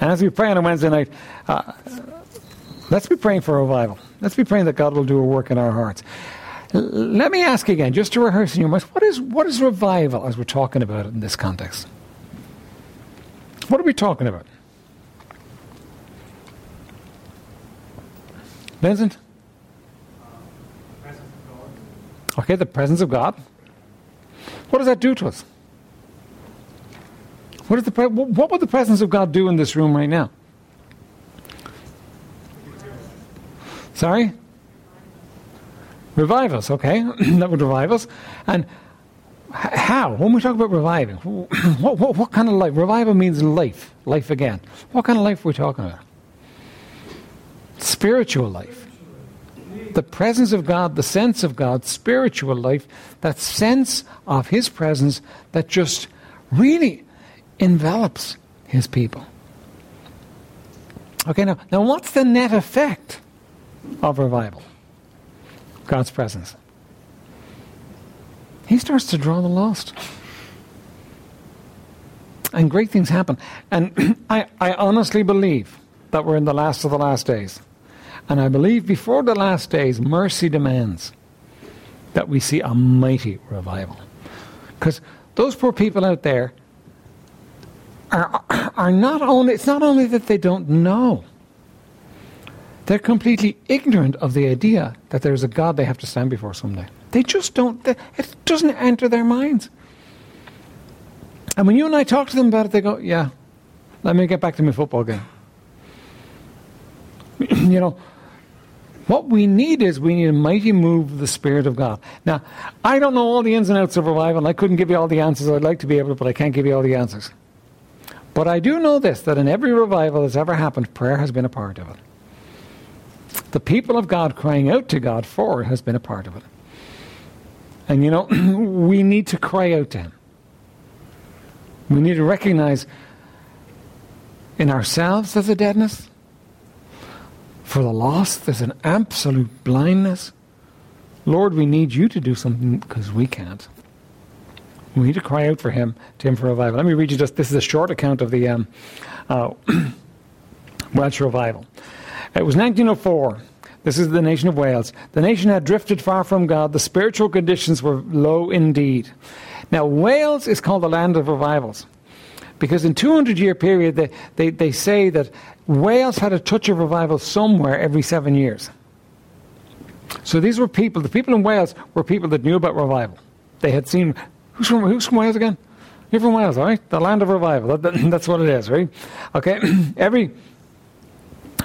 And as we pray on a Wednesday night, uh, let's be praying for revival. Let's be praying that God will do a work in our hearts. L- let me ask again, just to rehearse in your minds, what is, what is revival as we're talking about it in this context? What are we talking about? Vincent? Okay, the presence of God. What does that do to us? What, is the what would the presence of God do in this room right now? Sorry? Revive us, okay? that would revive us. And how? When we talk about reviving, what, what, what kind of life? Revival means life, life again. What kind of life are we talking about? Spiritual life. The presence of God, the sense of God, spiritual life, that sense of His presence that just really envelops His people. Okay, now, now what's the net effect of revival? God's presence. He starts to draw the lost. And great things happen. And I, I honestly believe that we're in the last of the last days. And I believe before the last days, mercy demands that we see a mighty revival. Because those poor people out there are, are not only, it's not only that they don't know, they're completely ignorant of the idea that there's a God they have to stand before someday. They just don't, they, it doesn't enter their minds. And when you and I talk to them about it, they go, yeah, let me get back to my football game. you know, what we need is we need a mighty move of the Spirit of God. Now, I don't know all the ins and outs of revival. And I couldn't give you all the answers I'd like to be able to, but I can't give you all the answers. But I do know this that in every revival that's ever happened, prayer has been a part of it. The people of God crying out to God for it has been a part of it. And you know, we need to cry out to Him. We need to recognize in ourselves there's a deadness. For the lost, there's an absolute blindness. Lord, we need you to do something because we can't. We need to cry out for him, to him for revival. Let me read you just this is a short account of the um, uh, Welsh revival. It was 1904. This is the nation of Wales. The nation had drifted far from God. The spiritual conditions were low indeed. Now, Wales is called the land of revivals because in 200 year period they, they, they say that Wales had a touch of revival somewhere every seven years. So these were people, the people in Wales were people that knew about revival. They had seen, who's from, who's from Wales again? You're from Wales, all right? The land of revival. That, that, that's what it is, right? Okay? every,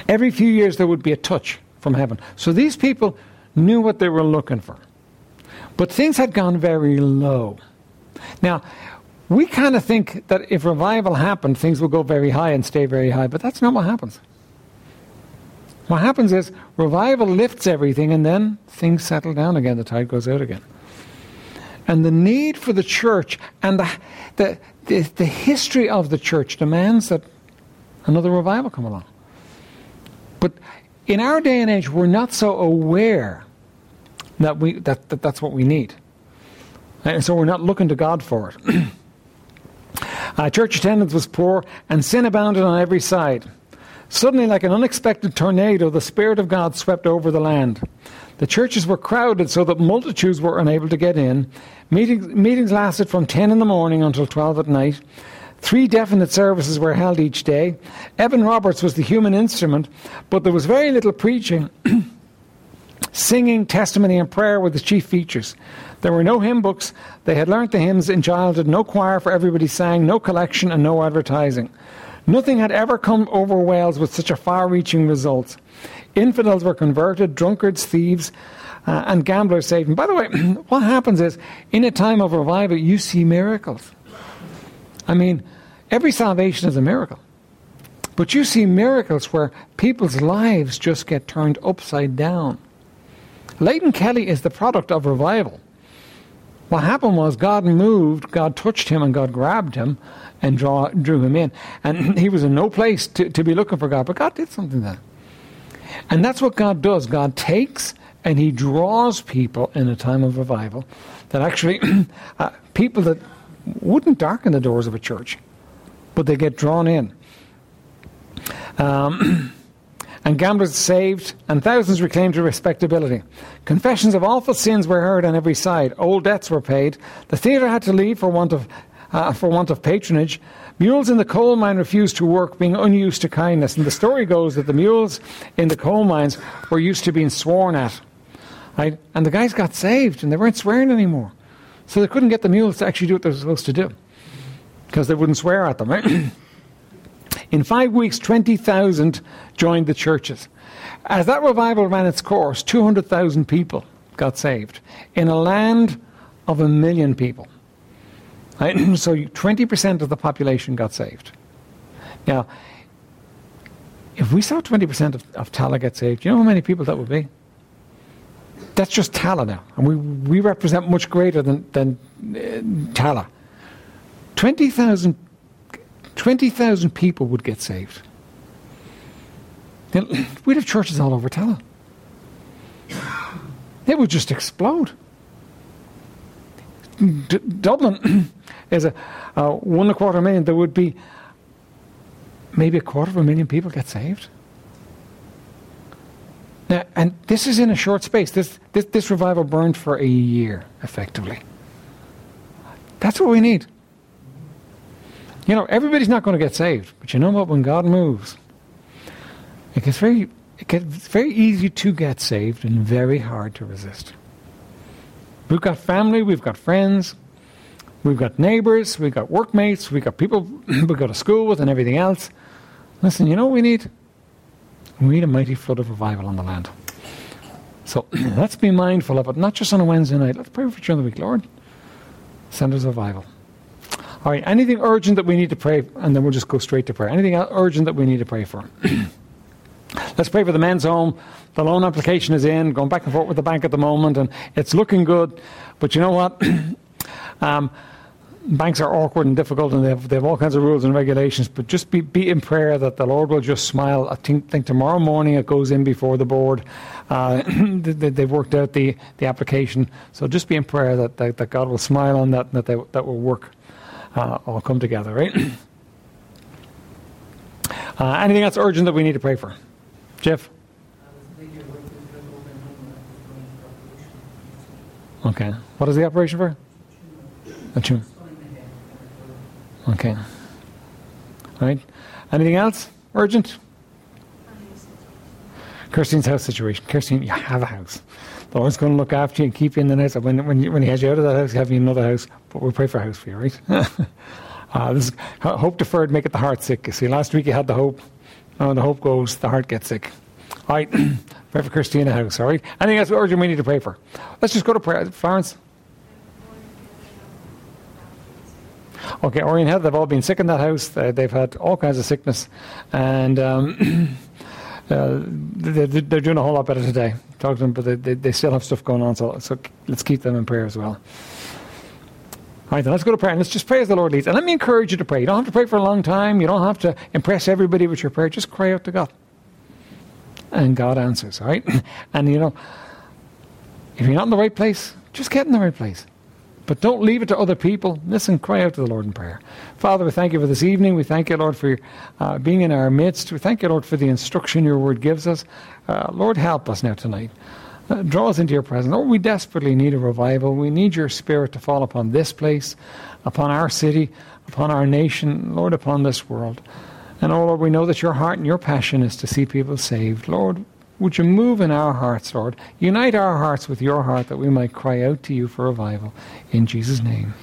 every few years there would be a touch from heaven. So these people knew what they were looking for. But things had gone very low. Now, we kind of think that if revival happened, things will go very high and stay very high, but that's not what happens. What happens is revival lifts everything and then things settle down again, the tide goes out again. And the need for the church and the, the, the, the history of the church demands that another revival come along. But in our day and age, we're not so aware that, we, that, that that's what we need. And so we're not looking to God for it. uh, church attendance was poor, and sin abounded on every side. Suddenly, like an unexpected tornado, the Spirit of God swept over the land. The churches were crowded so that multitudes were unable to get in. Meetings, meetings lasted from 10 in the morning until 12 at night. Three definite services were held each day. Evan Roberts was the human instrument, but there was very little preaching. Singing, testimony, and prayer were the chief features. There were no hymn books. They had learnt the hymns in childhood, no choir for everybody sang, no collection, and no advertising. Nothing had ever come over Wales with such a far reaching result. Infidels were converted, drunkards, thieves, uh, and gamblers saved. And by the way, what happens is, in a time of revival, you see miracles. I mean, every salvation is a miracle. But you see miracles where people's lives just get turned upside down. Leighton Kelly is the product of revival. What happened was God moved, God touched him, and God grabbed him and draw, drew him in. And he was in no place to, to be looking for God, but God did something then. And that's what God does. God takes and he draws people in a time of revival that actually, uh, people that wouldn't darken the doors of a church, but they get drawn in. Um, and gamblers saved, and thousands reclaimed their respectability. Confessions of awful sins were heard on every side. Old debts were paid. The theatre had to leave for want of, uh, for want of patronage. Mules in the coal mine refused to work, being unused to kindness. And the story goes that the mules in the coal mines were used to being sworn at. Right? And the guys got saved, and they weren't swearing anymore. So they couldn't get the mules to actually do what they were supposed to do because they wouldn't swear at them. Right? In five weeks, 20,000 joined the churches. As that revival ran its course, 200,000 people got saved in a land of a million people. Right? so 20% of the population got saved. Now, if we saw 20% of, of Tallaght get saved, you know how many people that would be? That's just Tallaght now. And we, we represent much greater than, than uh, Tallaght. 20,000 20,000 people would get saved. We'd have churches all over Tallaght. It would just explode. D- Dublin is a uh, one and a quarter million. There would be maybe a quarter of a million people get saved. Now, and this is in a short space. This, this, this revival burned for a year, effectively. That's what we need. You know, everybody's not going to get saved, but you know what? When God moves, it gets very, it gets very easy to get saved and very hard to resist. We've got family, we've got friends, we've got neighbors, we've got workmates, we've got people we go to school with, and everything else. Listen, you know what we need? We need a mighty flood of revival on the land. So let's be mindful of it, not just on a Wednesday night. Let's pray for during the week, Lord. Send us revival. All right, anything urgent that we need to pray, and then we'll just go straight to prayer. Anything urgent that we need to pray for? Let's pray for the men's home. The loan application is in, going back and forth with the bank at the moment, and it's looking good. But you know what? um, banks are awkward and difficult, and they have, they have all kinds of rules and regulations. But just be, be in prayer that the Lord will just smile. I think, think tomorrow morning it goes in before the board. Uh, they, have worked out the, the application. So just be in prayer that, that, that God will smile on that and that they, that will work uh, all come together, right? uh, anything else urgent that we need to pray for? Jeff? Okay. What is the operation for? A tumor. Okay. All right. Anything else urgent? Kirstine's house situation. Kirstine, you have a house. The Lord's going to look after you and keep you in the house. When, when, you, when He has you out of that house, he'll have you in another house. But we'll pray for a house for you, right? uh, this is, hope deferred, make it the heart sick. You see, last week you had the hope. Oh, the hope goes, the heart gets sick. All right. pray for Christina House, all right? Anything else urgent we need to pray for? Let's just go to prayer. Florence? Okay, Orion Health, they've all been sick in that house. They've had all kinds of sickness. And um, uh, they're, they're, doing a whole lot better today. Talk to them, but they, they, they, still have stuff going on. So, so let's keep them in prayer as well. All right, then let's go to prayer and let's just pray as the Lord leads. And let me encourage you to pray. You don't have to pray for a long time. You don't have to impress everybody with your prayer. Just cry out to God. And God answers, all right? And you know, if you're not in the right place, just get in the right place. But don't leave it to other people. Listen, cry out to the Lord in prayer. Father, we thank you for this evening. We thank you, Lord, for uh, being in our midst. We thank you, Lord, for the instruction your word gives us. Uh, Lord, help us now tonight. Uh, draw us into your presence. Lord, we desperately need a revival. We need your spirit to fall upon this place, upon our city, upon our nation, Lord, upon this world. And oh Lord, we know that your heart and your passion is to see people saved. Lord, would you move in our hearts, Lord? Unite our hearts with your heart that we might cry out to you for revival. In Jesus' name.